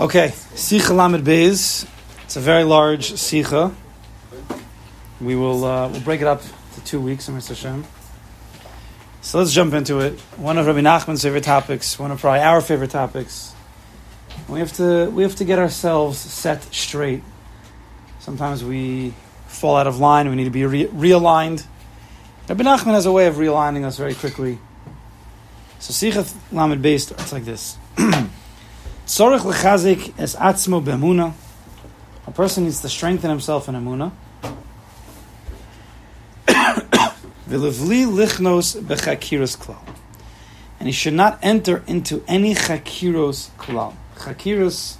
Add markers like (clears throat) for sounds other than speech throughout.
Okay, Sicha Lamed Beis. It's a very large Sicha. We will uh, we'll break it up to two weeks, Im yirtzeh Hashem. So let's jump into it. One of Rabbi Nachman's favorite topics, one of probably our favorite topics. We have to we have to get ourselves set straight. Sometimes we fall out of line. We need to be re- realigned. Rabbi Nachman has a way of realigning us very quickly. So Sicha Lamed Beis starts like this. (clears throat) Tzorich lechazik es atzmo b'emuna. A person needs to strengthen himself in emuna. (coughs) V'levli lichnos b'chakiros klal. And he should not enter into any chakiros klal. Chakiros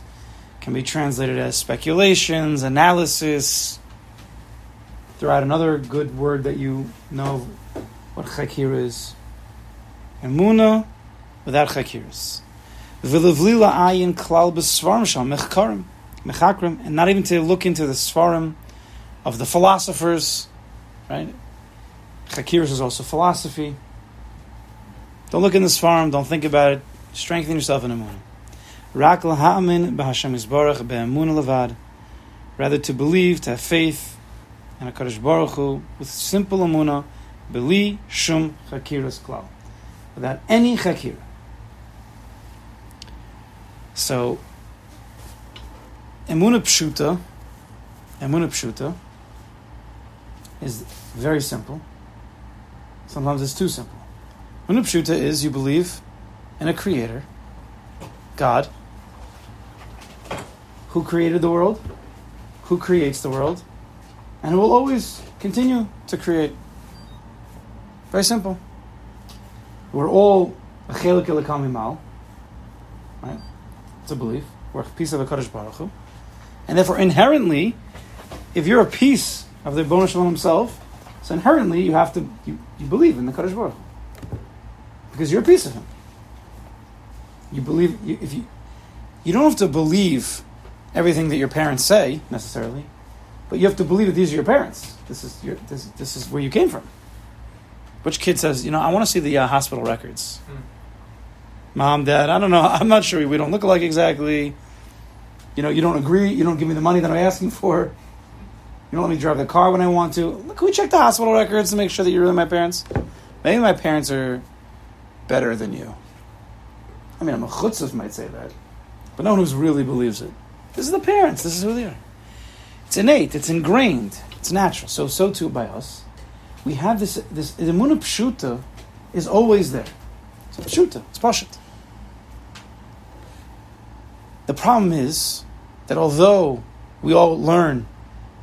can be translated as speculations, analysis. Throw out another good word that you know what chakir is. Emuna without chakiros v'levlila ayin klal b'svarim shal mechkarim, mechakrim, and not even to look into the svarim of the philosophers, right? Chakiris is also philosophy. Don't look in the svarim, don't think about it. Strengthen yourself in emunah. Rak laha'amin b'Hashem yisbarach be'emunah levad. Rather to believe, to have faith in a Kadosh Baruch Hu with simple amuna, beli shum chakiras klal, without any chakira. So, emuna pshuta, pshuta, is very simple. Sometimes it's too simple. Emuna pshuta is you believe in a creator, God, who created the world, who creates the world, and who will always continue to create. Very simple. We're all a chelik right? It's a belief. We're a piece of a Kadosh Baruch Hu. And therefore, inherently, if you're a piece of the Bonus Shalom himself, so inherently you have to, you, you believe in the Kadosh Baruch Hu. Because you're a piece of him. You believe, you, if you, you don't have to believe everything that your parents say, necessarily, but you have to believe that these are your parents. This is, your, this, this is where you came from. Which kid says, you know, I want to see the uh, hospital records? Mm mom, dad, I don't know. (laughs) I'm not sure. We don't look alike exactly. You know, you don't agree. You don't give me the money that I'm asking for. You don't let me drive the car when I want to. Look, can we check the hospital records to make sure that you're really my parents? Maybe my parents are better than you. I mean, I'm a chutzah might say that, but no one who really believes it. This is the parents. This is who they are. It's innate. It's ingrained. It's natural. So, so too by us. We have this. This the pshuta is always there. It's pshuta. It's pashut. The problem is that although we all learn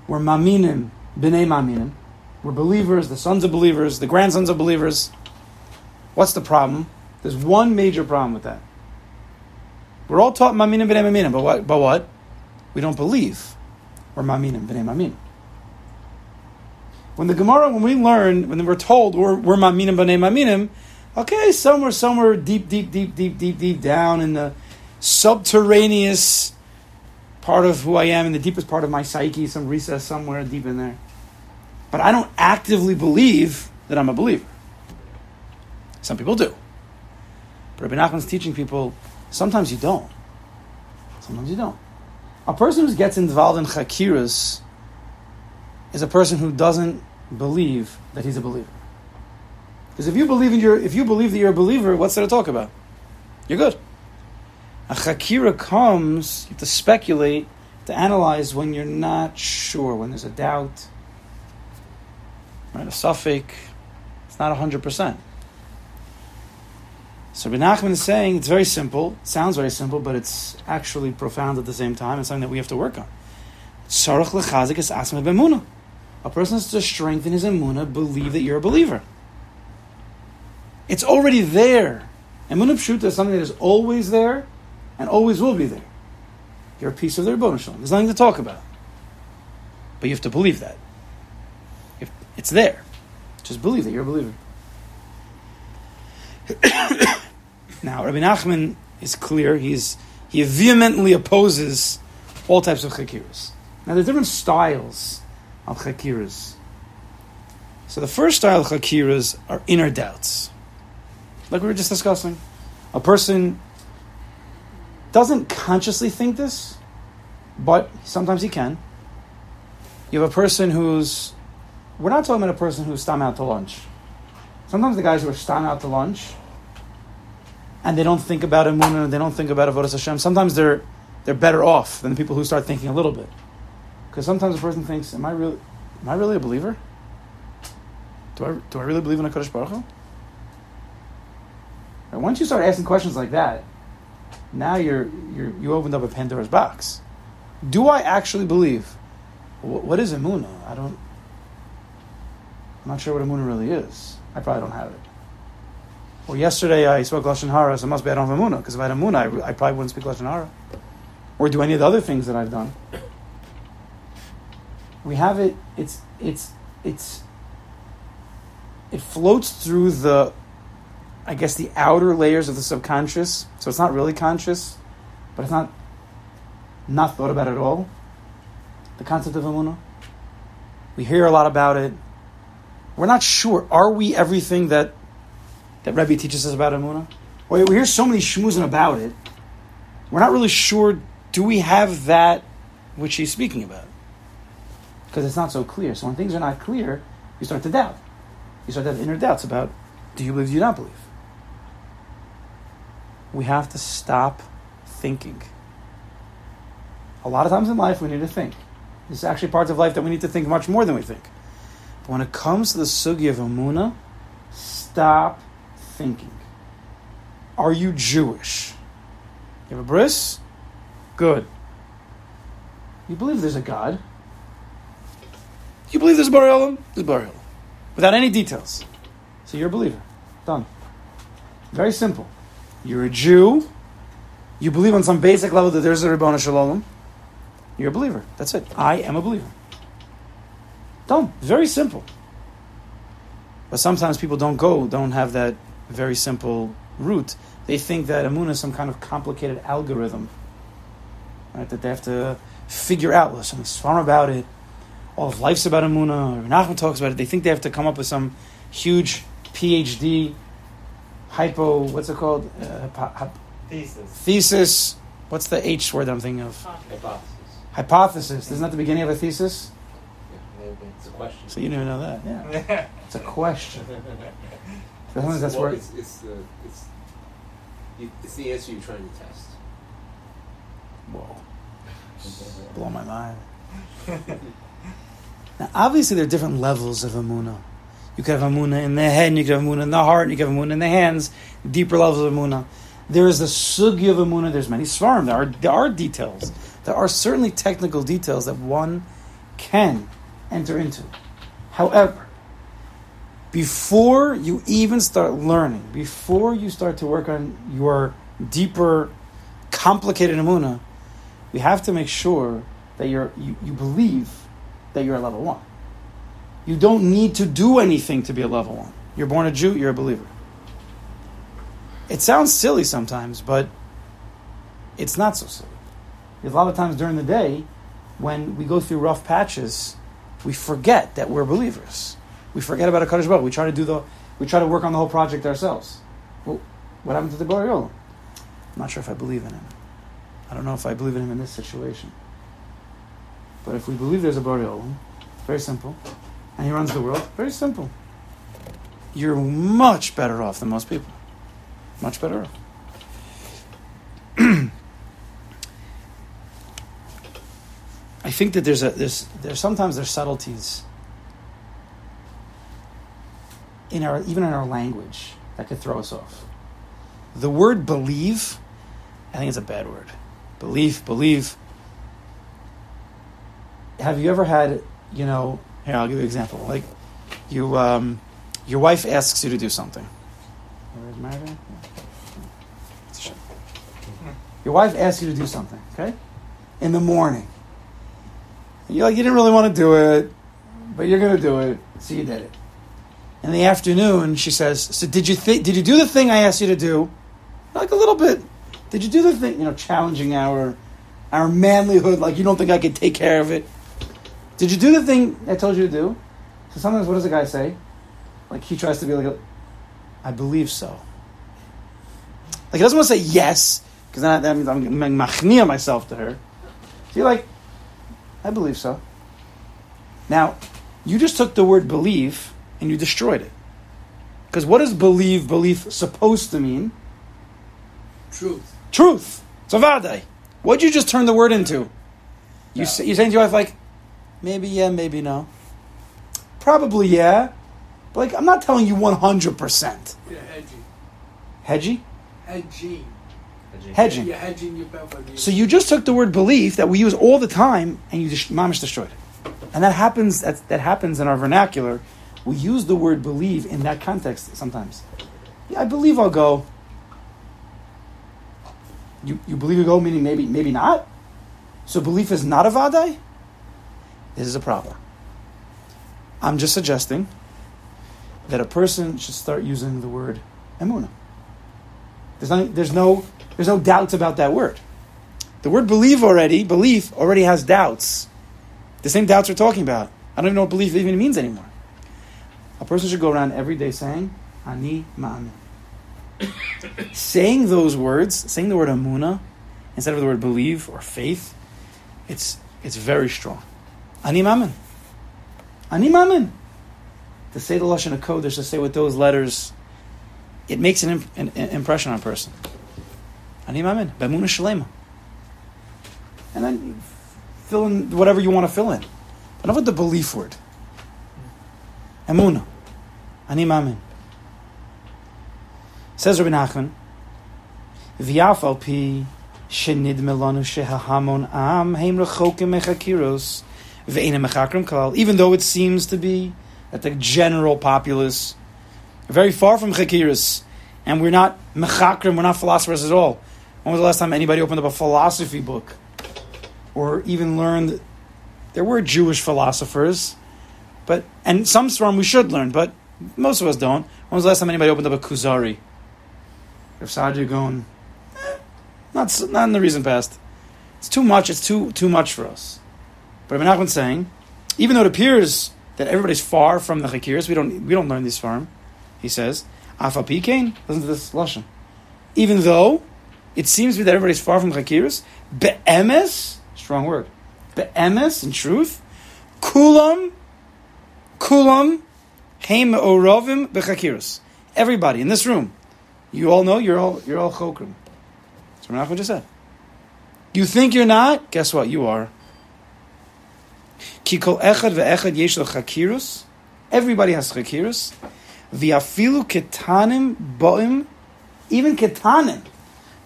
we're maminim, b'nei maminim, we're believers, the sons of believers, the grandsons of believers, what's the problem? There's one major problem with that. We're all taught maminim, b'nei maminim, but what? But what? We don't believe we're maminim, b'nei maminim. When the Gemara, when we learn, when we're told we're, we're maminim, b'nei maminim, okay, somewhere, somewhere deep, deep, deep, deep, deep, deep down in the subterraneous part of who I am, in the deepest part of my psyche, some recess somewhere deep in there. But I don't actively believe that I'm a believer. Some people do. But Rabbi Nachman's teaching people sometimes you don't. Sometimes you don't. A person who gets involved in chakiras is a person who doesn't believe that he's a believer. Because if you believe in your, if you believe that you're a believer, what's there to talk about? You're good. A chakira comes, you have to speculate, to analyze when you're not sure, when there's a doubt, right? A suffix, it's not 100%. So Ben Nachman is saying it's very simple, it sounds very simple, but it's actually profound at the same time. It's something that we have to work on. A person has to strengthen his emuna, believe that you're a believer. It's already there. Emunah Pshuta is something that is always there, and always will be there. You're a piece of the Rebbeinu Shalom. There's nothing to talk about. But you have to believe that. If it's there. Just believe that you're a believer. (coughs) now, Rabbi Nachman is clear. He's, he vehemently opposes all types of chakiras. Now, there are different styles of chakiras. So the first style of chakiras are inner doubts. Like we were just discussing. A person doesn't consciously think this, but sometimes he can. You have a person who's, we're not talking about a person who's stam out to lunch. Sometimes the guys who are stam out to lunch, and they don't think about a moon and they don't think about a Avodah Hashem, sometimes they're, they're better off than the people who start thinking a little bit. Because sometimes a person thinks, am I really, am I really a believer? Do I, do I really believe in a Kodesh Baruch Hu? Once you start asking questions like that, now you're, you're, you opened up a Pandora's box. Do I actually believe? What, what is Emunah? I don't. I'm not sure what a Emunah really is. I probably don't have it. Or yesterday I spoke Lashon Hara, so it must be I don't have Emunah, because if I had Emunah, I, I probably wouldn't speak Lashon Hara. Or do any of the other things that I've done. We have it, it's, it's, it's, it floats through the I guess, the outer layers of the subconscious. So it's not really conscious, but it's not not thought about at all. The concept of Amunah. We hear a lot about it. We're not sure. Are we everything that that Rebbe teaches us about Amunah? Well, we hear so many shmuzin about it. We're not really sure. Do we have that which he's speaking about? Because it's not so clear. So when things are not clear, you start to doubt. You start to have inner doubts about do you believe, do you not believe? We have to stop thinking. A lot of times in life, we need to think. There's actually parts of life that we need to think much more than we think. But when it comes to the sugi of Amuna, stop thinking. Are you Jewish? You have a bris? Good. You believe there's a God. You believe there's a Bariel? There's a Bariel. Without any details. So you're a believer. Done. Very simple. You're a Jew. You believe on some basic level that there's a Ribbono Shel Olam. You're a believer. That's it. I am a believer. Done. Very simple. But sometimes people don't go, don't have that very simple route. They think that Amun is some kind of complicated algorithm, right? That they have to figure out. There's something smart about it. All of life's about Amunah. Or Nachman talks about it. They think they have to come up with some huge PhD hypo, what's it called? Uh, thesis. Thesis. What's the H word I'm thinking of? Hypothesis. Hypothesis. Isn't that the beginning of a thesis? Yeah, it's a question. So you didn't even know that. Yeah. (laughs) it's a question. It's, that's well, where it's, it's, the, it's, it's the answer you're trying to test. Whoa. Blow my mind. now, obviously, there are different levels of Amunah. You could have Amuna in the head, and you could have Amuna in the heart, and you could have Amuna in the hands, deeper levels of Amuna. There is the sugi of Amuna, there's many svarim, there are, there are details. There are certainly technical details that one can enter into. However, before you even start learning, before you start to work on your deeper, complicated Amuna, you have to make sure that you're, you, you believe that you're level one. You don't need to do anything to be a level one. You're born a Jew, you're a believer. It sounds silly sometimes, but it's not so silly. Because a lot of times during the day, when we go through rough patches, we forget that we're believers. We forget about a Kadosh Baruch. We try to do the, we try to work on the whole project ourselves. Well, what happened to the Gloriola? I'm not sure if I believe in him. I don't know if I believe in him in this situation. But if we believe there's a Gloriola, very simple and he runs the world. Very simple. You're much better off than most people. Much better off. (clears throat) I think that there's a there's there's sometimes there's subtleties in our even in our language that could throw us off. The word believe, I think it's a bad word. Belief, believe. Have you ever had, you know, here, I'll give you an example. Like, you, um, your wife asks you to do something. Your wife asks you to do something, okay? In the morning. You like you didn't really want to do it, but you're to do it, so you did it. In the afternoon, she says, "So did you th- did you do the thing I asked you to do? Like a little bit. Did you do the thing? You know, challenging our our manlyhood. Like you don't think I could take care of it." Did you do the thing I told you to do? So sometimes what does a guy say? Like he tries to be like, a, I believe so. Like he doesn't want to say yes, because that, that means I'm machnia myself to her. So you're like, I believe so. Now, you just took the word believe and you destroyed it. Because what does believe, belief supposed to mean? Truth. Truth. It's a vaday. What'd you just turn the word into? You say, you're saying to your wife, like, maybe yeah, maybe no. Probably yeah. But like, I'm not telling you 100%. Yeah, hedging. Hedgy? Hedging. Hedging. You're hedging your bet for the So you just took the word belief that we use all the time and you just mamish destroyed it. And that happens that, that happens in our vernacular. We use the word believe in that context sometimes. Yeah, I believe I'll go. You, you believe you go, meaning maybe maybe not? So belief is not a vadai? This is a problem. I'm just suggesting that a person should start using the word emuna. There's no, there's no, there's no doubts about that word. The word believe already, belief already has doubts. The same doubts we're talking about. I don't even know what belief even means anymore. A person should go around every day saying, Ani ma'amin. saying those words, saying the word amuna, instead of the word believe or faith, it's, it's very strong. Ani ma'amin. Ani ma'amin. To say the Lashon HaKodesh, to say with those letters, it makes an, imp- an, an impression on a person. Ani ma'amin. B'emuna shalema. And then fill in whatever you want to fill in. Enough with the belief word. Emuna. Ani ma'amin. Says Rabbi Nachman, V'yaf al pi shenid melanu shehahamon am heim rechokim mechakiros. Even though it seems to be that the general populace are very far from chakiros, and we're not mechakrim, we're not philosophers at all. When was the last time anybody opened up a philosophy book, or even learned? There were Jewish philosophers, but and some from we should learn, but most of us don't. When was the last time anybody opened up a Kuzari? Rav Saadia Gaon, eh, not not in the recent past. It's too much. It's too too much for us. But Rabbi Nachman's saying, even though it appears that everybody's far from the Chakiris, we don't we don't learn this farm. He says, Afa Pikain, listen to this lashon. Even though it seems to be that everybody's far from Chakiris, be'emes, strong word, be'emes, in truth, kulam, kulam, heim orovim bechakiris. Everybody in this room, you all know you're all you're all chokrim. That's what Nachman just said. You think you're not? Guess what? You are. Ki kol echad ve'echad yesh chakirus. Everybody has chakirus. V'afilu ketanim bo'im, even ketanim,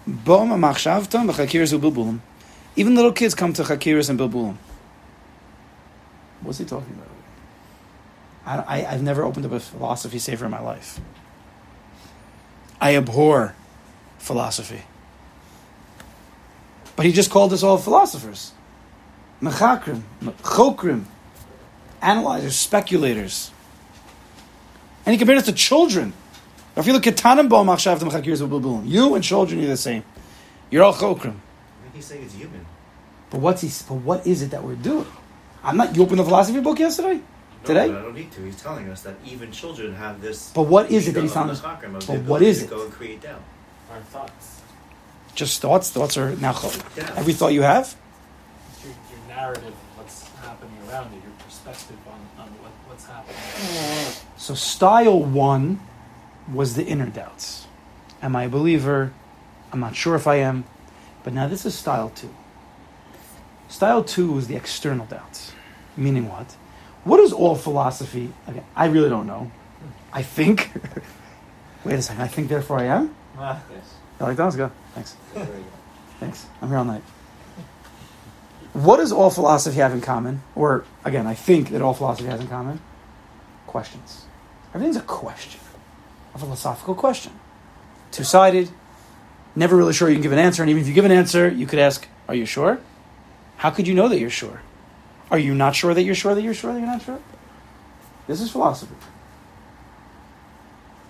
bo'im amachshavtam v'chakirus u'bilbulim. Even little kids come to chakirus and bilbulim. What's he talking about? I, I've never opened up a philosophy saver in my life. I abhor philosophy. But he just called us all philosophers. Mechakrim, chokrim, analyzers, speculators. And he compared us to children. If you look at Tanim Bo Machshav You and children you're the same. You're all chokrim. I think he's saying it's human. But what's he, but what is it that we're doing? I'm not you opened the philosophy book yesterday? No, Today? but I don't need to. He's telling us that even children have this. But what is it that he's telling of us? the chakram, of But the what ability is to it? Go and create doubt. Our thoughts. Just thoughts? Thoughts are now Yeah. every thought you have? It's your, your what's happening around you, your perspective on, on what, what's happening. So style one was the inner doubts. Am I a believer? I'm not sure if I am. But now this is style two. Style two is the external doubts. Meaning what? What is all philosophy? Again, I really don't know. I think. (laughs) Wait a second. I think, therefore I am? Ah, Yes. You like that? Let's go. Thanks. Thanks. I'm here all night. What does all philosophy have in common? Or, again, I think that all philosophy has in common? Questions. Everything's a question, a philosophical question. Two sided, never really sure you can give an answer. And even if you give an answer, you could ask, Are you sure? How could you know that you're sure? Are you not sure that you're sure that you're sure that you're not sure? This is philosophy.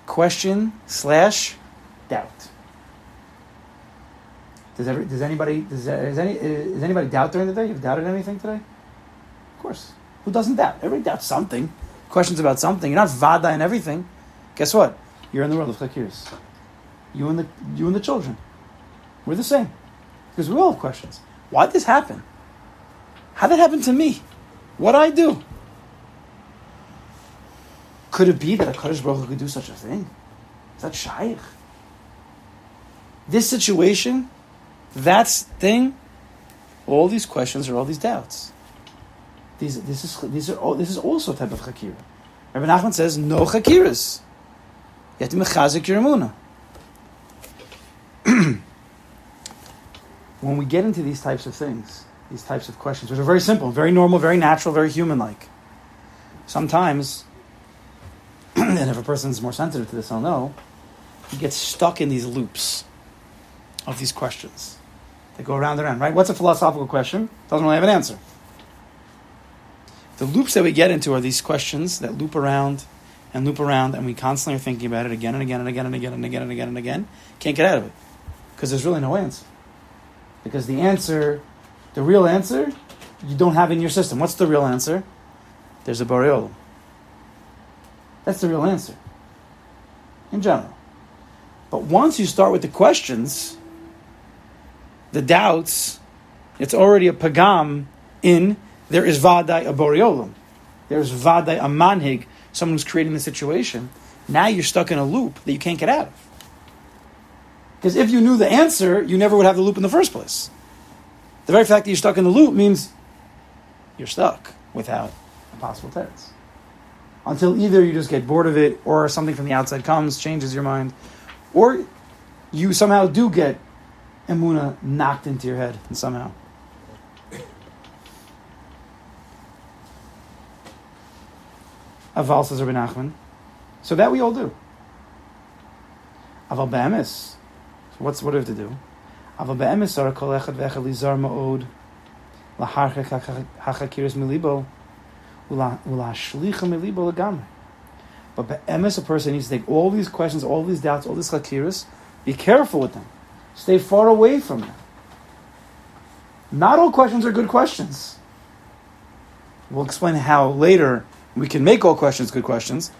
Question slash doubt. Does, every, does anybody does, uh, is any uh, is anybody doubt during the day? You've doubted anything today? Of course. Who doesn't doubt? Everybody doubts something. Questions about something. You're not vada and everything. Guess what? You're in the world of chakiris. You and the you and the children. We're the same. Because we all have questions. Why did this happen? How did it happen to me? What I do? Could it be that a Kaddish Hu could do such a thing? Is that shaykh? This situation, that thing, all these questions are all these doubts. These, this is these are all, this is also a type of chakira. Rabbi Nachman says no chakiras. You have to mechazik your emunah. (clears throat) when we get into these types of things, these types of questions, which are very simple, very normal, very natural, very human-like, sometimes, (clears throat) and if a person is more sensitive to this, I'll know, he gets stuck in these loops of these questions. They go around and around, right? What's a philosophical question? Doesn't really have an answer. The loops that we get into are these questions that loop around and loop around, and we constantly are thinking about it again and again and again and again and again and again and again. Can't get out of it because there's really no answer. Because the answer, the real answer, you don't have in your system. What's the real answer? There's a Boreolim. That's the real answer. In general. But once you start with the questions, the doubts, it's already a pagam in there is vadai a boreolim. There's vadai a manhig, someone who's creating the situation. Now you're stuck in a loop that you can't get out of. Because if you knew the answer, you never would have the loop in the first place. The very fact that you're stuck in the loop means you're stuck without a possible teretz. Until either you just get bored of it, or something from the outside comes, changes your mind, or you somehow do get emuna knocked into your head and somehow. Aval says Rabbi Nachman. So that we all do. Aval be'emes. What's what do we have to do? Aval be'emes are kol echad ve'echad ma'od laharchek hachakiris milibo ulashlicha milibo legamre. But be'emes, a person needs to take all these questions, all these doubts, all these chakiris, be careful with them. Stay far away from them. Not all questions are good questions. We'll explain how later we can make all questions good questions.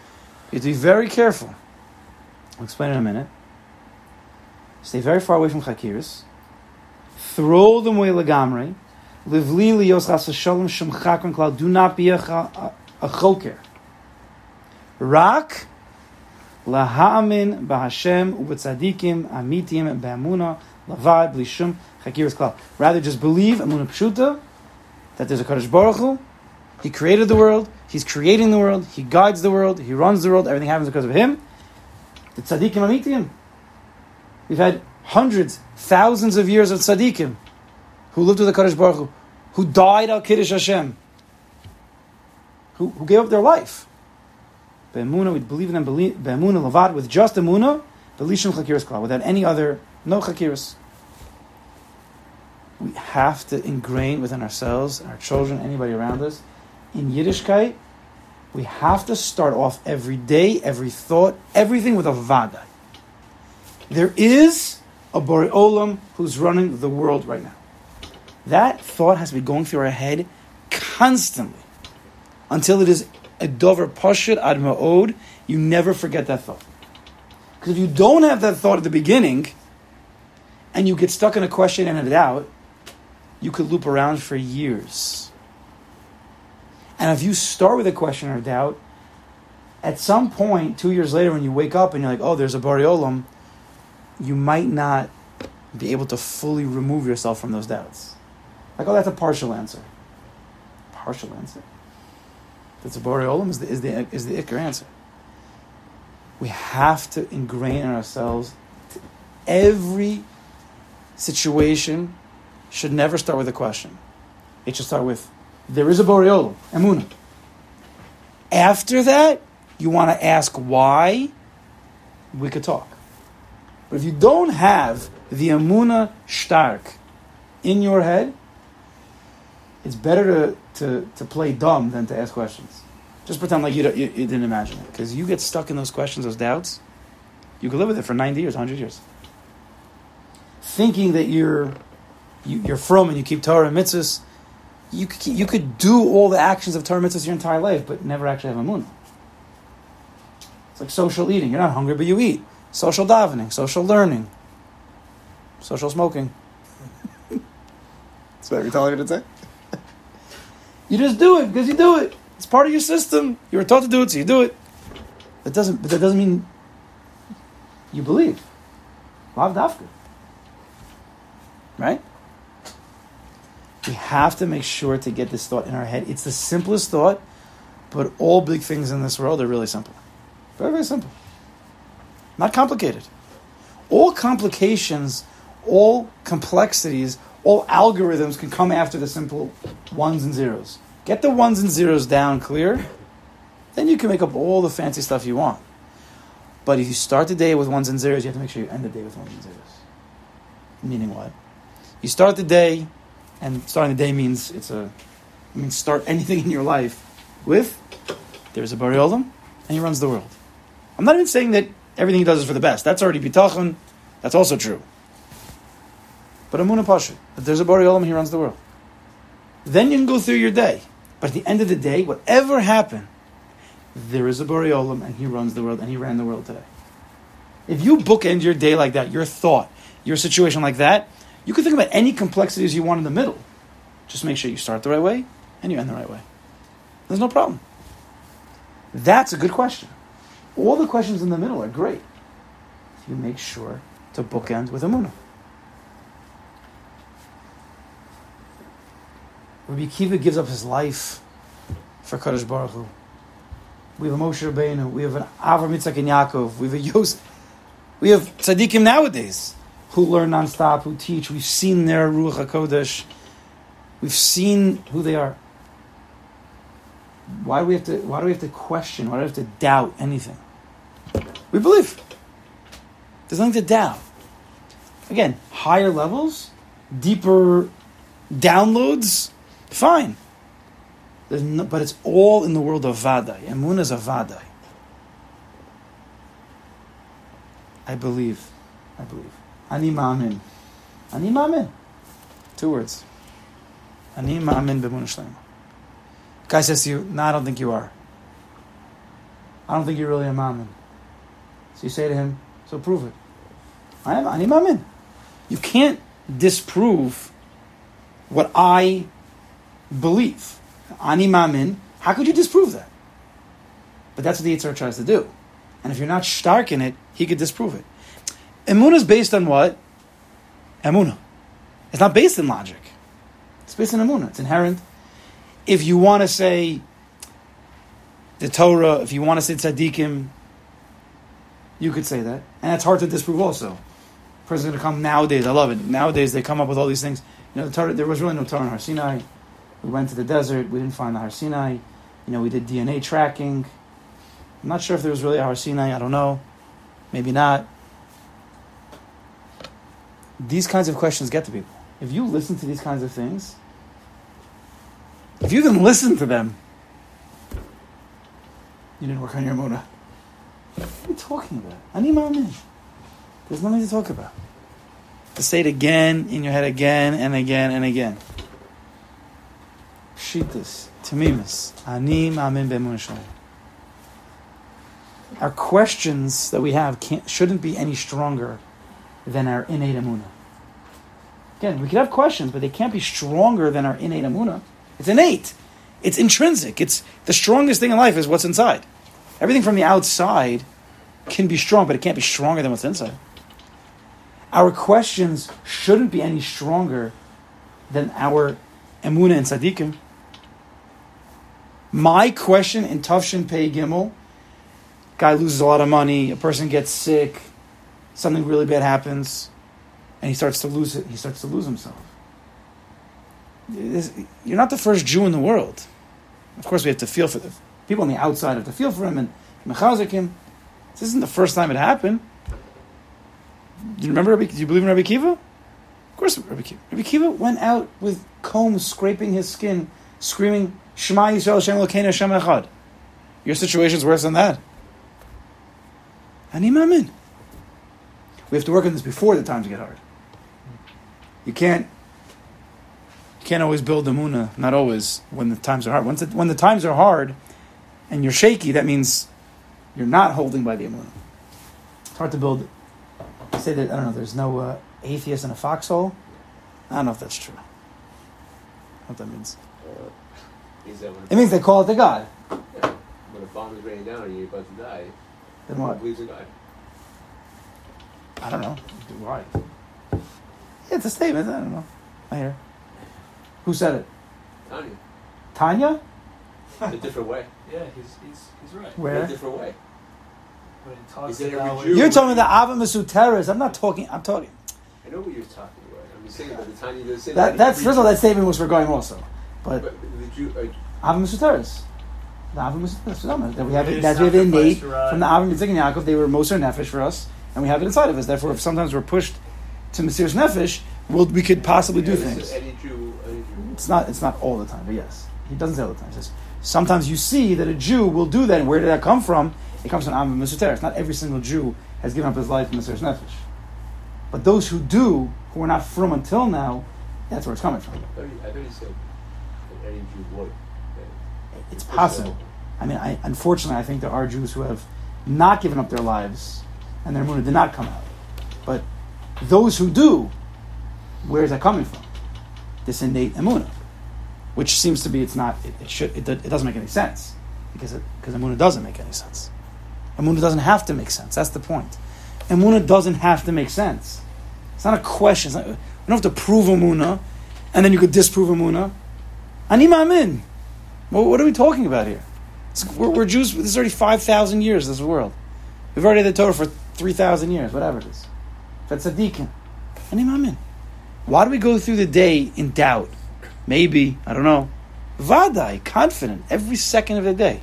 You have to be very careful. I'll explain in a minute. Stay very far away from chakiris. Throw them away legamre. Livli shalom shem chakon klal. Do not be a, choker. Rak laha'amin b'Hashem u'b'tzadikim amitim b'amuna lavad blishum chakiris klal. Rather, just believe amuna pshuta that there's a Kadosh Baruch Hu. He created the world. He's creating the world. He guides the world. He runs the world. Everything happens because of him. The tzaddikim amitim. We've had hundreds, thousands of years of tzaddikim who lived with the Kadosh Baruch Hu, who died al Kiddush Hashem, who, who gave up their life. Be'emuna, we believe in them, be'emuna lavad, with just emuna, belishim chakiris klal, without any other, no chakiris. We have to ingrain within ourselves, our children, anybody around us, in Yiddishkeit, we have to start off every day, every thought, everything with a vada. There is a Bori Olam who's running the world right now. That thought has to be going through our head constantly until it is a dover pashut ad ma'od. You never forget that thought. Because if you don't have that thought at the beginning, and you get stuck in a question and a doubt, you could loop around for years. And if you start with a question or a doubt, at some point, two years later, when you wake up and you're like, oh, there's a Bariolam, you might not be able to fully remove yourself from those doubts. Like, oh, that's a partial answer. Partial answer? That's a Bariolam is the, is the, is the Iker answer. We have to ingrain in ourselves every situation should never start with a question. It should start with there is a Boreolam, Emunah. After that, you want to ask why, we could talk. But if you don't have the Emunah stark in your head, it's better to, to, to play dumb than to ask questions. Just pretend like you, you, you didn't imagine it. Because you get stuck in those questions, those doubts, you could live with it for 90 years, 100 years. Thinking that you're, you, you're from and you keep Torah and mitzvahs, you could, you could do all the actions of Torah mitzvahs your entire life, but never actually have a moon. It's like social eating. You're not hungry, but you eat. Social davening, social learning, social smoking. (laughs) That's what you're telling me to say. You just do it because you do it. It's part of your system. You were taught to do it, so you do it. That doesn't. But that doesn't mean you believe. Lav dafka. Right? We have to make sure to get this thought in our head. It's the simplest thought, but all big things in this world are really simple. Very, very simple. Not complicated. All complications, all complexities, all algorithms can come after the simple ones and zeros. Get the ones and zeros down clear, then you can make up all the fancy stuff you want. But if you start the day with ones and zeros, you have to make sure you end the day with ones and zeros. Meaning what? You start the day, and starting the day means it's a I mean start anything in your life with there's a Olam, and he runs the world. I'm not even saying that everything he does is for the best. That's already bitachon. That's also true. But Amun Pasha, that there's a Bari Olam, he runs the world. Then you can go through your day. But at the end of the day, whatever happened, there is a Bari Olam, and he runs the world, and he ran the world today. If you bookend your day like that, your thought, your situation like that, you can think about any complexities you want in the middle. Just make sure you start the right way and you end the right way. There's no problem. That's a good question. All the questions in the middle are great. If you make sure to bookend with a Amunah. Rabbi Kiva gives up his life for Kadosh Baruch Hu. We have a Moshe Rabbeinu. We have an Avram Yitzchak and Yaakov. We have a Yosef. We have tzaddikim nowadays who learn nonstop, who teach. We've seen their Ruach HaKodesh. We've seen who they are. Why do we have to? Why do we have to question? Why do we have to doubt anything? We believe. There's nothing to doubt. Again, higher levels, deeper downloads, fine. No, but it's all in the world of Vadai. Emunah is a Vadai. I believe. I believe. Ani ma'amin. Ani ma'amin. Two words. Ani ma'amin shlema. Guy says to you, no, I don't think you are. I don't think you're really a ma'amin. So you say to him, so prove it. I am ani ma'amin. You can't disprove what I believe. Ani ma'amin. How could you disprove that? But that's what the Yitzhar tries to do. And if you're not stark in it, he could disprove it. Emunah is based on what? Emunah. It's not based in logic. It's based on Emunah. It's inherent. If you want to say the Torah, if you want to say tzaddikim, you could say that. And that's hard to disprove also. Person's going to come nowadays. I love it. Nowadays they come up with all these things. You know, the Torah, there was really no Torah in Har Sinai. We went to the desert. We didn't find the Har Sinai. You know, we did DNA tracking. I'm not sure if there was really a Har Sinai. I don't know. Maybe not. These kinds of questions get to people. If you listen to these kinds of things, if you even listen to them, you didn't work on your Mona. What are you talking about? Ani ma'amin. There's nothing to talk about. To say it again in your head again and again and again. Shitas, Tamimis, Ani ma'amin be'emunah. Our questions that we have shouldn't be any stronger than our innate emunah. Again, we could have questions, but they can't be stronger than our innate emunah. It's innate. It's intrinsic. It's the strongest thing in life is what's inside. Everything from the outside can be strong, but it can't be stronger than what's inside. Our questions shouldn't be any stronger than our emunah and tzaddikim. My question in Tufshin Pei Gimel, guy loses a lot of money, a person gets sick, something really bad happens, and he starts to lose it. He starts to lose himself. You're not the first Jew in the world. Of course, we have to feel for the people on the outside have to feel for him and mechazik him. This isn't the first time it happened. Do you remember? Rabbi, do you believe in Rabbi Kiva? Of course, Rabbi Kiva. Rabbi Kiva went out with combs scraping his skin, screaming, "Shema Yisrael, Shem Elokeinu, Hashem Echad." Your situation's worse than that. Ani mamin. We have to work on this before the times get hard. You can't. You can't always build the muna. Not always when the times are hard. Once when the times are hard, and you're shaky, that means you're not holding by the emunah. It's hard to build. I Say that I don't know. There's no. Uh, atheist in a foxhole. I don't know if that's true. What that means? Means that It means they call it the God. Yeah. When a bomb is raining down and you're about to die, Then who what? believes in God? I don't know. Why? It's a statement. I don't know. I hear. Who said it? Tanya. Tanya? In a different way. (laughs) Yeah, he's he's he's right. In a different way. When he talks He said every about Jew- You're talking about Ahavah Mesuteres. I'm not talking. I'm talking. I know what you're talking about. I'm just saying about the Tanya doesn't say That, that. that's first of all, that statement was for going also, but But the Jew, uh, Ahavah Mesuteres. The Ahavah Mesuteres. That we have They it. That's we have it innate sacrificed Uriah. from the Ava Mitzvah and Yaakov. They were Moser Nefesh for us, and we have it inside of us. Therefore, if sometimes we're pushed to Mesiris Nefesh, we'll, we could possibly do yeah, this things. Any Jew, any Jew. It's not. It's not all the time, but yes, he doesn't say all the time. He says sometimes you see that a Jew will do that. And where did that come from? It comes from Am Misuteres. Not every single Jew has given up his life in Mesiris Nefesh, but those who do, who are not from until now, that's where it's coming from. I thought you, I thought you said that It's possible. I mean, I, unfortunately, I think there are Jews who have not given up their lives, and their Emunah did not come out. But those who do, where is that coming from? This innate Emunah, which seems to be it's not. It, it should. It, it doesn't make any sense because it, because Emunah doesn't make any sense. Emunah doesn't have to make sense. That's the point. Emunah doesn't have to make sense. It's not a question. Not, you don't have to prove Emunah, and then you could disprove Emunah. Ani ma'amin. What are we talking about here? We're, we're Jews. This is already five thousand years. This world. We've already had the Torah for three thousand years. Whatever it is. That's a deacon. Ani ma'amin. Why do we go through the day in doubt? Maybe I don't know. Vadai, confident every second of the day.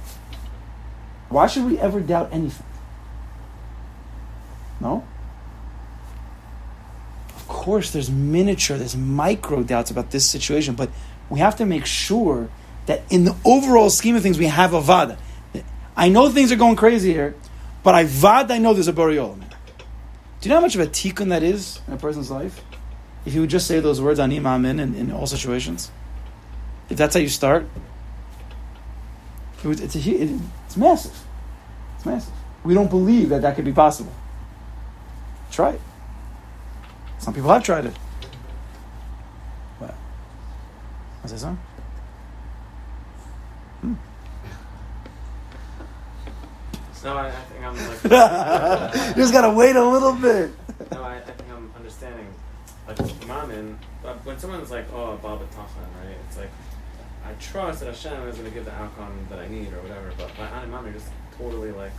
Why should we ever doubt anything? No. Of course, there's miniature, there's micro doubts about this situation, but we have to make sure that in the overall scheme of things, we have a vada. I know things are going crazy here, but I vada, I know there's a burial. Do you know how much of a tikkun that is in a person's life? If you would just say those words, ani ma'amin, in, in all situations. If that's how you start, it was, it's, a, it, it's massive. It's massive. We don't believe that that could be possible. Try it. Some people have tried it. What? Was that something? No, I, I think I'm like. (laughs) you just gotta wait a little bit. no, I, I think I'm understanding. Like uh, when someone's like, "Oh, Baba Tachan," right? It's like I trust that Hashem is going to give the outcome that I need or whatever. But by Ani Ma'amin, you're just totally like,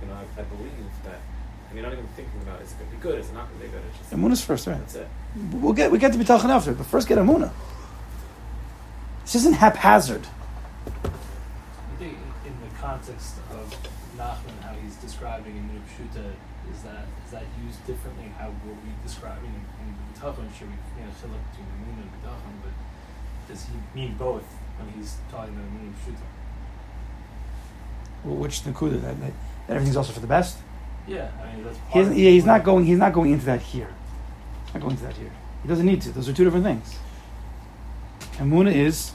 you know, I, I believe that, and you're not even thinking about is it going to be good, is it not going to be good? It's just Amuna's first, right? that's it. We'll get we get to be talking after, but first get Amuna. This isn't haphazard. I think in, the context of Nachman, how he's describing in the Pshuta, is that is that used differently? How were we describing in, in B'tachon? Should we you know fill up between the moon and B'tachon? But does he mean both when he's talking about moon and Pshuta? Well, which Nakuda that, that, that everything's also for the best. Yeah, I mean that's part He of yeah, he's not going. He's not going into that here. He's not going into that here. He doesn't need to. Those are two different things. Amuna is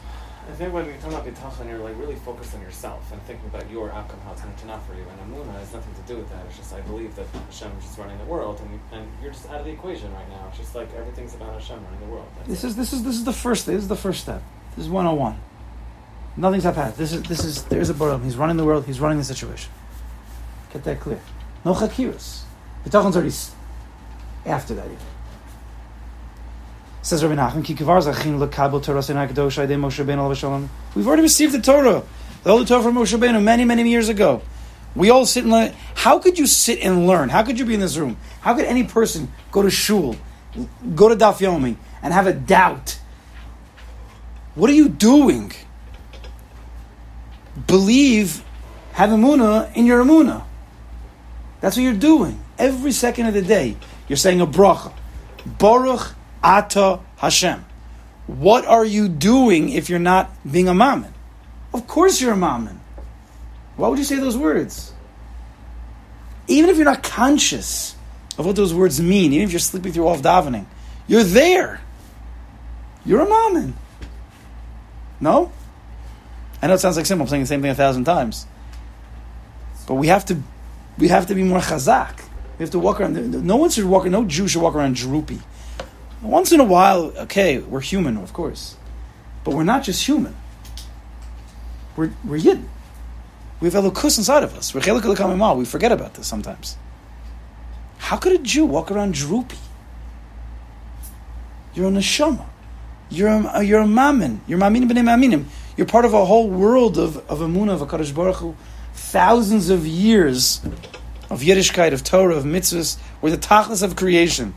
I think when you're talking about B'tachon, you're like really focused on yourself and thinking about your outcome, how it's going to turn out for you. And Amuna has nothing to do with that. It's just I believe that Hashem is just running the world, and, and you're just out of the equation right now. It's just like everything's about Hashem running the world. That's this it. is this is this is the first. This is the first step. This is one on one. Nothing's haphazard. This is this is there's a Baruch. He's running the world. He's running the situation. Get that clear. No chakiras. Bitachon's already after that. Even. Says Rabbi Nachman, "Ki kivar zachin lekabel Torah Sinai Kadosh Aydei Moshe Rabbeinu Alav Shalom." We've already received the Torah, the Holy Torah from Moshe Rabbeinu many, many years ago. We all sit and learn. How could you sit and learn? How could you be in this room? How could any person go to shul, go to Daf Yomi, and have a doubt? What are you doing? Believe, have emuna in your emuna. That's what you're doing every second of the day. You're saying a bracha, Baruch Ata Hashem. What are you doing if you're not being a mammon? Of course you're a mammon. Why would you say those words? Even if you're not conscious of what those words mean, even if you're sleeping through all of davening, you're there. You're a mammon. No? I know it sounds like simple, I'm saying the same thing a thousand times. But we have to we have to be more chazak. We have to walk around. No one should walk. No Jew should walk around droopy. Once in a while, okay, we're human, of course. But we're not just human. We're, we're Yid. We have Elokus inside of us. We're. We forget about this sometimes. How could a Jew walk around droopy? You're on a neshama. You're a, you're a mammon. You're maminim b'nei maminim. You're part of a whole world of, of Amunah, of HaKadosh Baruch Hu. Thousands of years of Yiddishkeit, of Torah, of mitzvahs. We're the tachlis of creation.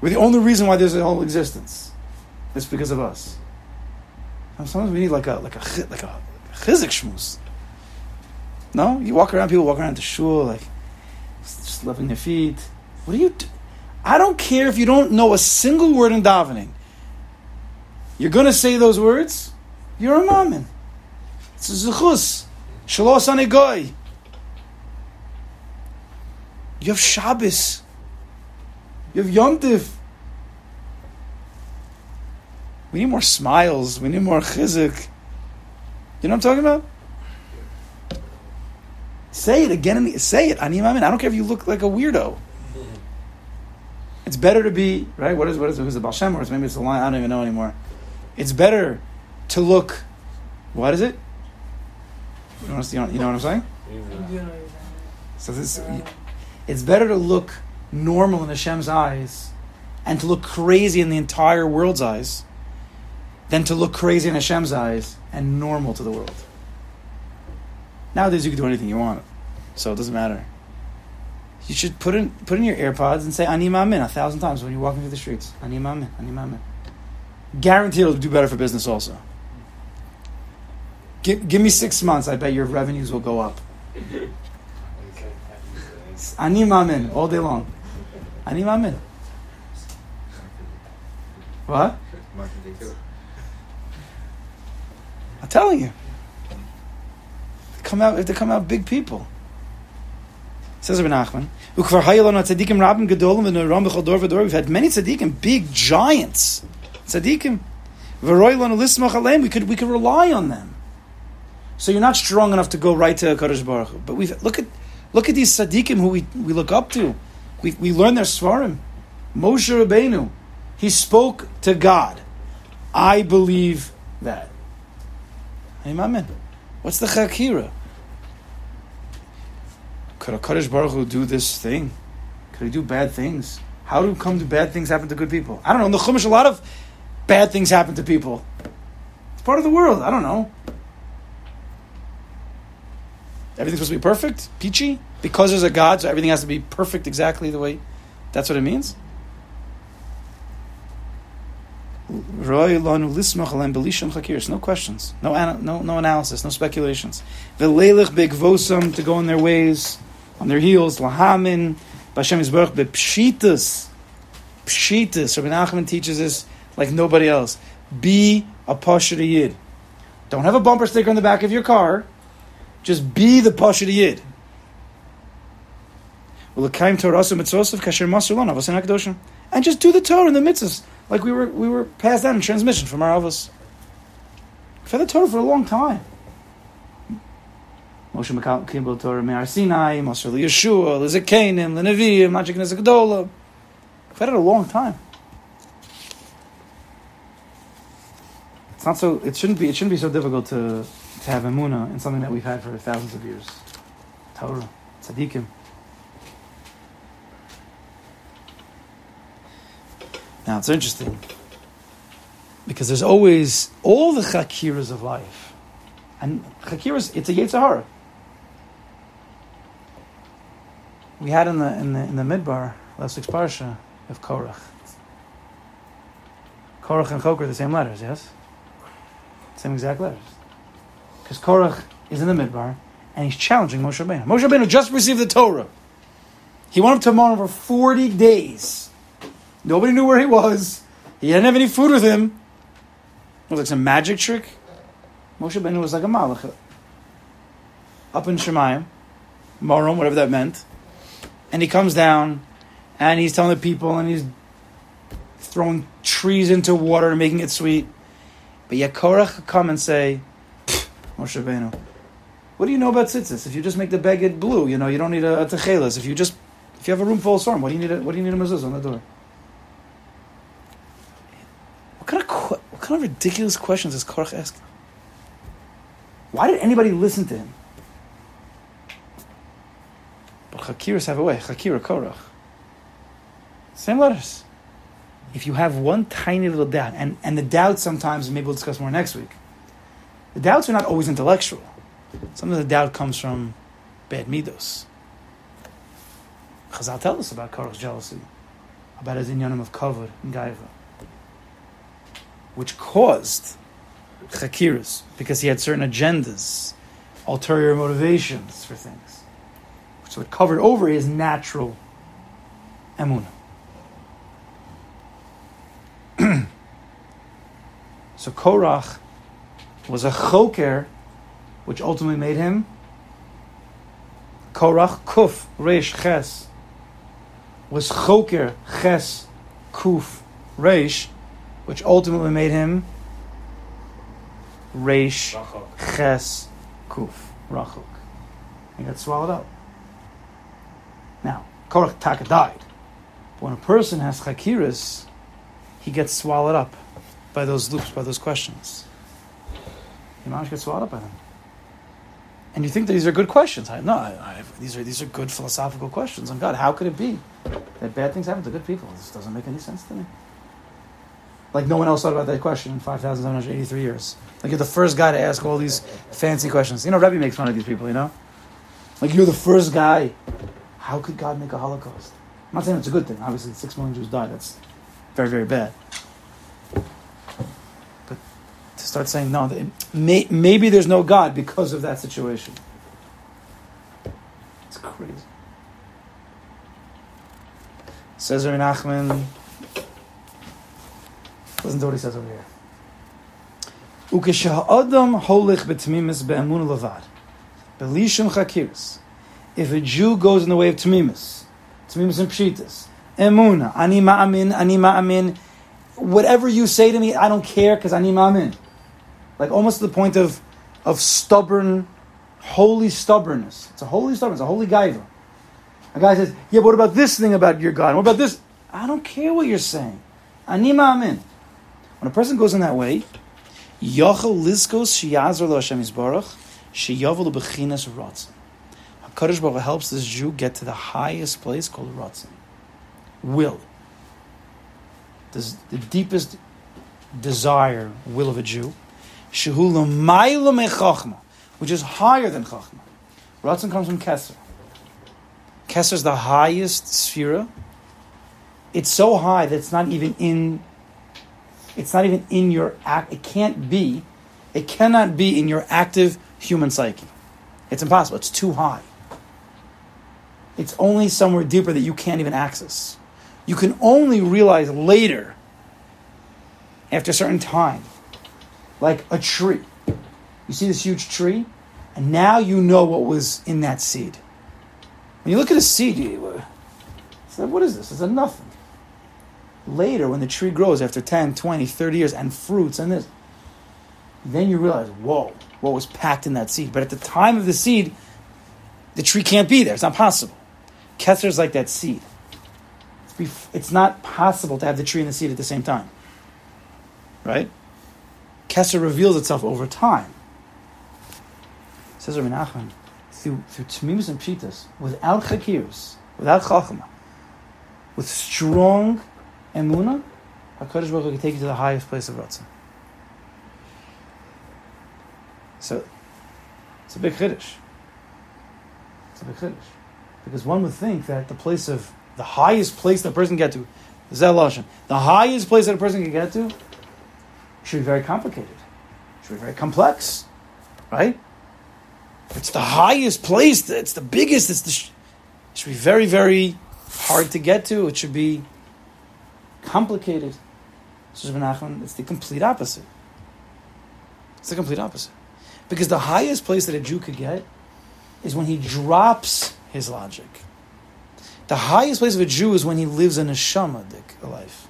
We're the only reason why there's a whole existence. It's because of us. Sometimes we need like a like a like a chizuk shmuz. No, you walk around. People walk around the shul like just loving their feet. What do you do? I don't care if you don't know a single word in davening. You're to say those words. You're a ma'amin. It's a zechus. Shalos anegoy. You have Shabbos. You have Yom Tiv. We need more smiles. We need more chizuk. You know what I'm talking about? Say it again. And say it. I don't care if you look like a weirdo. It's better to be right. What is what is who's the Baal Shem or maybe it's the line. I don't even know anymore. It's better to look. What is it? You know, you know, you know what I'm saying? So this, it's better to look normal in Hashem's eyes, and to look crazy in the entire world's eyes, than to look crazy in Hashem's eyes and normal to the world. Nowadays, you can do anything you want, so it doesn't matter. You should put in put in your AirPods and say "Ani Ma'amin" a thousand times when you're walking through the streets. Ani Ma'amin, Ani Ma'amin. Guaranteed, it'll do better for business also. Give, give me six months, I bet your revenues will go up. (laughs) Ani Ma'amin all day long. Ani Ma'amin. What? Too. I'm telling you. They come out if they come out big people. Says Rabbi Nachman. "Ukvar hayalon tzadikim rabim gedolim v'noram b'chol dor v'dor." We've had many tzadikim, big giants, tzadikim. V'roilon lismach aleim. We could we could rely on them. So you're not strong enough to go right to Kadosh Baruch Hu. But we look at look at these tzadikim who we, we look up to. We we learn their svarim. Moshe Rabbeinu, he spoke to God. I believe that. Amen. What's the chakira? Could a Kadosh Baruch Hu do this thing? Could he do bad things? How do come to bad things happen to good people? I don't know. In the Chumash, a lot of bad things happen to people. It's part of the world. I don't know. Everything's supposed to be perfect, peachy, because there's a God, so everything has to be perfect exactly the way. That's what it means. No questions, no no no analysis, no speculations. V'leilech begvosam to go in their ways, on their heels. Lahamin b'Hashem yisbarach bepshitas, pshitas. Rabbi Nachman teaches us like nobody else. Be a pasha yid. Don't have a bumper sticker on the back of your car. Just be the pasha yid. And just do the Torah and the mitzvahs like we were we were passed down in transmission from our avos. Had the Torah for a long time. Moshe Makal Kimball Torah Me'ar Sinai, Moshe Yeshua, Lizakanim, Leneviim, Machik Nezakadola. We've had it a long time. It's not so. It shouldn't be. It shouldn't be so difficult to to have emuna in something that we've had for thousands of years. Torah, tzaddikim. Now it's interesting because there's always all the chakiras of life, and chakiras it's a yetzer hara. We had in the in the in the midbar last week's parsha of Korach. Korach and Chok are the same letters, yes, same exact letters. Because Korach is in the midbar and he's challenging Moshe Rabbeinu. Moshe Rabbeinu just received the Torah. He went up to Mount for forty days. Nobody knew where he was. He didn't have any food with him. It was like some magic trick. Moshe Benu was like a malach. Up in Shamayim, Morom, whatever that meant. And he comes down and he's telling the people and he's throwing trees into water and making it sweet. But yet could come and say, Moshe Benu, what do you know about tzitzis? If you just make the beged blue, you know, you don't need a, a. If you just, if you have a room full of storm, what do you need a, what do you need a mezuzah on the door? Kind of ridiculous questions is Korach asking? Why did anybody listen to him? But Chakiras have a way. Chakira, Korach. Same letters. If you have one tiny little doubt, and, and the doubt sometimes, maybe we'll discuss more next week, the doubts are not always intellectual. Some of the doubt comes from bad midos. Chazal tell us about Korach's jealousy, about his inyanim of kavod and gaiva, which caused chakiras because he had certain agendas, ulterior motivations for things. So it covered over his natural emunah. (clears throat) so Korach was a choker, which ultimately made him Korach Kuf Reish Ches was Choker Ches Kuf Reish, which ultimately made him Reish Ches Kuf Rachuk. He got swallowed up. Now, Korach Taka died. But when a person has Chakiris, he gets swallowed up by those loops, by those questions. He managed to get swallowed up by them. And you think that these are good questions. I, no, I, I, these, are, these are good philosophical questions on God. How could it be that bad things happen to good people? This doesn't make any sense to me. Like no one else thought about that question in 5,783 years. Like you're the first guy to ask all these fancy questions. You know, Rebbe makes fun of these people, you know? Like you're the first guy. How could God make a Holocaust? I'm not saying it's a good thing. Obviously, six million Jews died. That's very, very bad. But to start saying, no, may, maybe there's no God because of that situation. It's crazy. Says Nachman, listen to what he says over here. Ukesha'adam holich betmimis be'emun levad. Belishim chakiris. If a Jew goes in the way of tmimis, tmimis and pshitas, emuna, ani ma'amin, ani ma'amin, whatever you say to me, I don't care because ani ma'amin. Like almost to the point of, of stubborn, holy stubbornness. It's a holy stubbornness, a holy gaiva. A guy says, yeah, but what about this thing about your God? What about this? I don't care what you're saying. Ani ma'amin. When a person goes in that way, Yochel Lizkos Lo Hashem Yisbarach Shiyavel Bechinas Ratzin. HaKadosh Baruch helps this Jew get to the highest place called Ratzin. Will. This, the deepest desire, will of a Jew. Which is higher than Chachma. Ratzin comes from Keser. Keser is the highest sefirah. It's so high that it's not even in it's not even in your act. It can't be. It cannot be in your active human psyche. It's impossible. It's too high. It's only somewhere deeper that you can't even access. You can only realize later, after a certain time, like a tree. You see this huge tree, and now you know what was in that seed. When you look at a seed, you say, what is this? It's a nothing later when the tree grows after 10 20 30 years and fruits and this then you realize whoa what was packed in that seed. But at the time of the seed the tree can't be there. It's not possible. Kether is like that seed. It's, not possible to have the tree and the seed at the same time. Right? Kesser reveals itself over time. Says Rabbi Nachman through, through Tmimus and Pshitas without Chakirs without Chachma with strong emuna, HaKadosh Baruch Hu can take you to the highest place of Ratzah. So, it's a big chiddush. It's a big chiddush. Because one would think that the place of, the highest place that a person can get to, Zeloshin, the highest place that a person can get to, should be very complicated. Should be very complex. Right? It's the highest place, it's the biggest, it's the, it should be very, very hard to get to. It should be complicated. Says Menachem, it's the complete opposite. It's the complete opposite. Because the highest place that a Jew could get is when he drops his logic. The highest place of a Jew is when he lives in a shamadik life.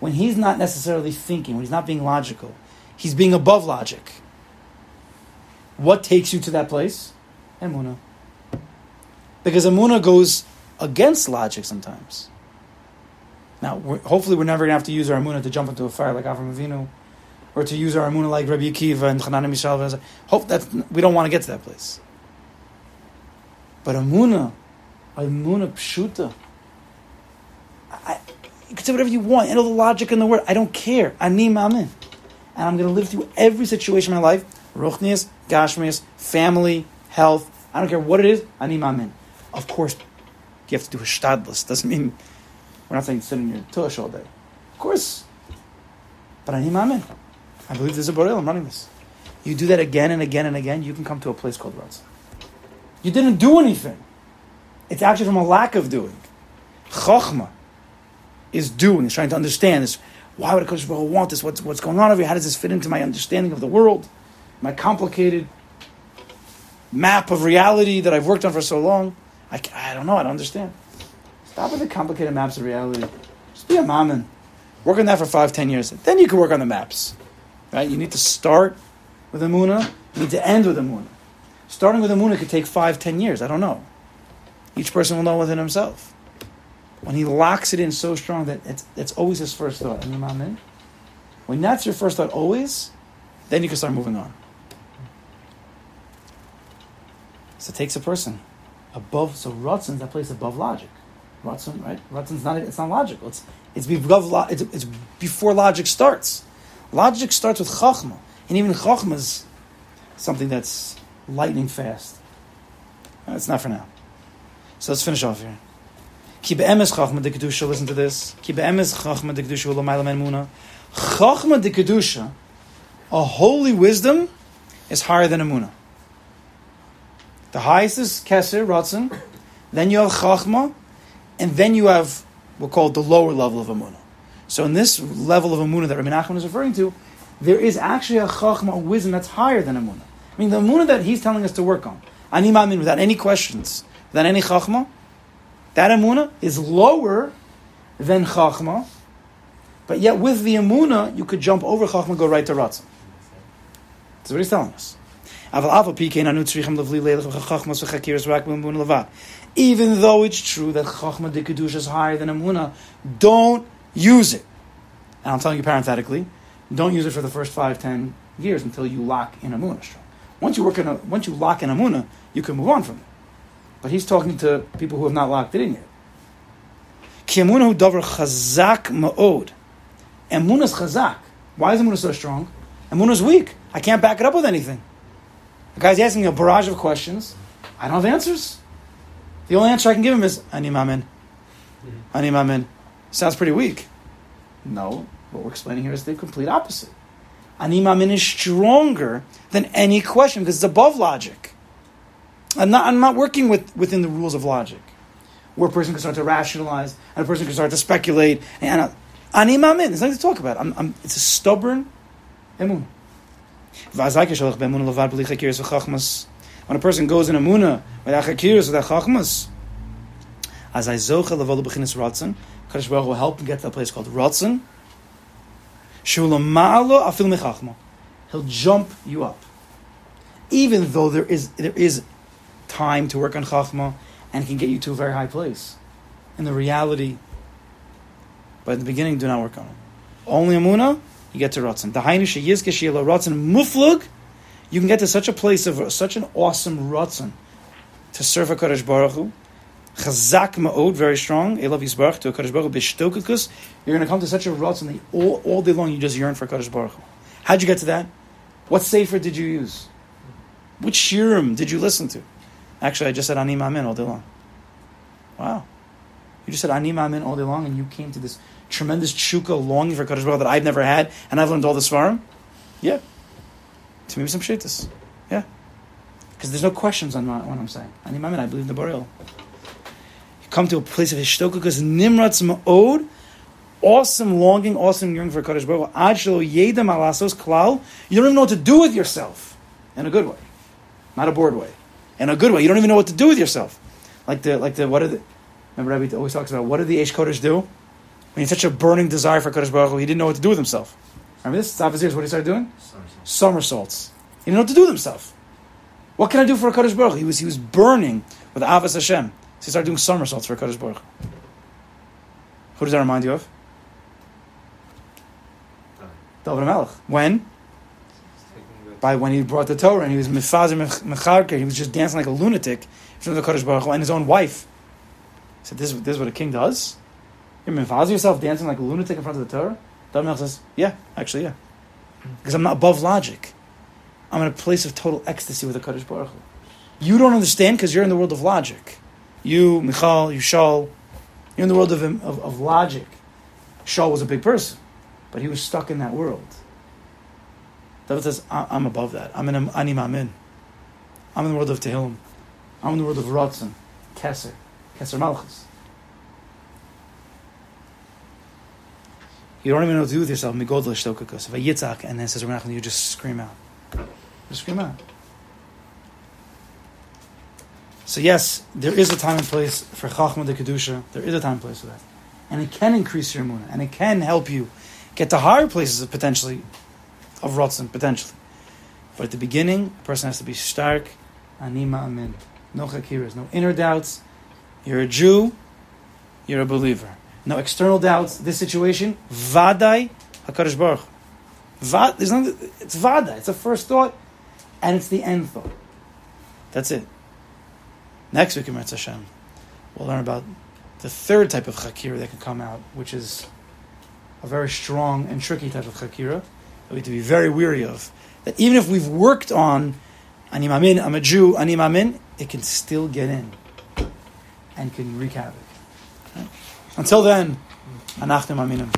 When he's not necessarily thinking, when he's not being logical, he's being above logic. What takes you to that place? Emuna. Because Emuna goes against logic sometimes. Now, we're, hopefully, we're never going to have to use our amuna to jump into a fire like Avram Avinu, or to use our amuna like Rabbi Akiva and Chanan Mishal. Hope that we don't want to get to that place. But amuna, amuna Pshuta, I, you can say whatever you want. You know the logic in the word. I don't care. Ani Ma'amin. And I'm going to live through every situation in my life. Ruchnias, Gashmias, family, health. I don't care what it is. Ani Ma'amin. Of course, you have to do a shtadlus. Doesn't mean we're not saying sit in your tush all day. Of course. But Ani Ma'amin. I believe there's a Borei. I'm running this. You do that again and again and again, you can come to a place called Ratzah. You didn't do anything. It's actually from a lack of doing. Chokhmah is doing, is trying to understand this. Why would a Kodesh want this? What's, what's going on over here? How does this fit into my understanding of the world? My complicated map of reality that I've worked on for so long? I, I don't know. I don't understand. Stop with the complicated maps of reality. Just be a ma'amin. Work on that for five, ten years. Then you can work on the maps. Right? You need to start with a muna. You need to end with a muna. Starting with a muna could take five, ten years. I don't know. Each person will know within himself. When he locks it in so strong that it's, it's always his first thought. And amen. When that's your first thought always, then you can start moving on. So it takes a person above. So Ratzin that place above logic. Ratzin, right? Ratzin's not. It's not logical. It's it's lo- It's, it's before logic starts. Logic starts with chachma, and even chachma is something that's lightning fast. Uh, it's not for now. So let's finish off here. Ki be'emes chachma de kedusha. Listen to this. Ki be'emes chachma de kedusha u'lamayla men muna. Chachma de kedusha, a holy wisdom, is higher than a muna. The highest is keser ratzin. Then you have chachma, and then you have we'll call the lower level of amuna. So in this level of amuna that Rabbi Nachman is referring to, there is actually a chachma, a wisdom that's higher than amuna. I mean, the amuna that he's telling us to work on, ani ma'amin, without any questions, without any chachma, that amuna is lower than chachma, but yet with the amuna, you could jump over chachma go right to ratzon. That's what he's telling us. Even though it's true that chachma de kedusha is higher than amuna, don't use it. And I'm telling you parenthetically, don't use it for the first five, ten years until you lock in amuna. Once you work in a, once you lock in amuna, you can move on from it. But he's talking to people who have not locked it in yet. Amuna is chazak. Why is amuna so strong? Amuna is weak. I can't back it up with anything. The guy's asking me a barrage of questions. I don't have answers. The only answer I can give him is ani ma'amin. Mm-hmm. Ani ma'amin. Sounds pretty weak. No, what we're explaining here is the complete opposite. Ani ma'amin is stronger than any question because it's above logic. I'm not, I'm not working with, within the rules of logic, where a person can start to rationalize and a person can start to speculate. And ani ma'amin, there's nothing to talk about. I'm, I'm, it's a stubborn emun. When a person goes in amuna without chakiris, without chachmas, as I zocha levalu b'chinas ratzon, Kadosh Baruch will help him get to a place called ratzon. Shulamalo afil mechachma. He'll jump you up, even though there is there is time to work on chachma and can get you to a very high place. In the reality, but in the beginning, do not work on it. Only amuna, you get to ratzon. The hainu sheyizke sheyelo ratzon muflug. You can get to such a place of such an awesome ratzon to serve a Kadosh Baruch Hu. Chazak ma'od, very strong. Elav Yisbarach to a Kadosh Baruch Hu. Bishtokukus. You're going to come to such a ratzon that all, all day long you just yearn for Kadosh Baruch Hu. How'd you get to that? What sefer did you use? Which shirim did you listen to? Actually, I just said Ani Ma'amin all day long. Wow. You just said Ani Ma'amin all day long and you came to this tremendous chuka longing for Kadosh Baruch that I've never had and I've learned all the svarim? Yeah. To maybe some shittas. Yeah. Because there's no questions on what I'm saying. Ani Ma'amin, I believe in the Borei. You come to a place of Hishtokukas Nimratz Ma'od, awesome longing, awesome yearning for Kadosh Baruch. Ad yedem alasos. You don't even know what to do with yourself. In a good way. Not a bored way. In a good way. You don't even know what to do with yourself. Like the, like the, what are the, remember Rabbi always talks about, what did the Eish Kodesh do? When he had such a burning desire for Kadosh Baruch Hu, he didn't know what to do with himself. Remember this? Is what he started doing? somersaults. He didn't know what to do with himself. What can I do for a Kadosh Baruch? Hu? He was, he was burning with Ahavas Hashem. So he started doing somersaults for a Kadosh Baruch. Hu. Who does that remind you of? David Melech. When? By when he brought the Torah and he was mifazer mecharker, he was just dancing like a lunatic in front of the Kadosh Baruch Hu and his own wife. He said, "This, this is what a king does. Mifazer yourself dancing like a lunatic in front of the Torah." Melech says, "Yeah, actually, yeah, because I'm not above logic. I'm in a place of total ecstasy with the Kadosh Baruch Hu. You don't understand because you're in the world of logic. You, Michal, you, Shaul, you're in the world of, of, of logic. Shaul was a big person, but he was stuck in that world. David says, "I- I'm above that. I'm in an ani ma'amin. I'm in the world of Tehillim. I'm in the world of Ratzon, Keser, Keser Malchus. You don't even know what to do with yourself. Migodl shtokakus. If a yitzak, and then says, "Renachon," you just scream out. Just scream out. So yes, there is a time and place for Chachma de Kedusha. There is a time and place for that. And it can increase your emunah, and it can help you get to higher places of potentially of Ratzon, potentially. But at the beginning, a person has to be stark, ani ma'amin. No chakiras, no inner doubts. You're a Jew, you're a believer. No external doubts. This situation, vaday Hakadosh Baruch. Va, there's nothing, it's vada. It's the first thought, and it's the end thought. That's it. Next week Im yirtzeh Hashem, we'll learn about the third type of chakira that can come out, which is a very strong and tricky type of chakira that we have to be very weary of. That even if we've worked on ani ma'amin, I'm a Jew, ani ma'amin, it can still get in and can wreak havoc. Until then, anachnu maminim.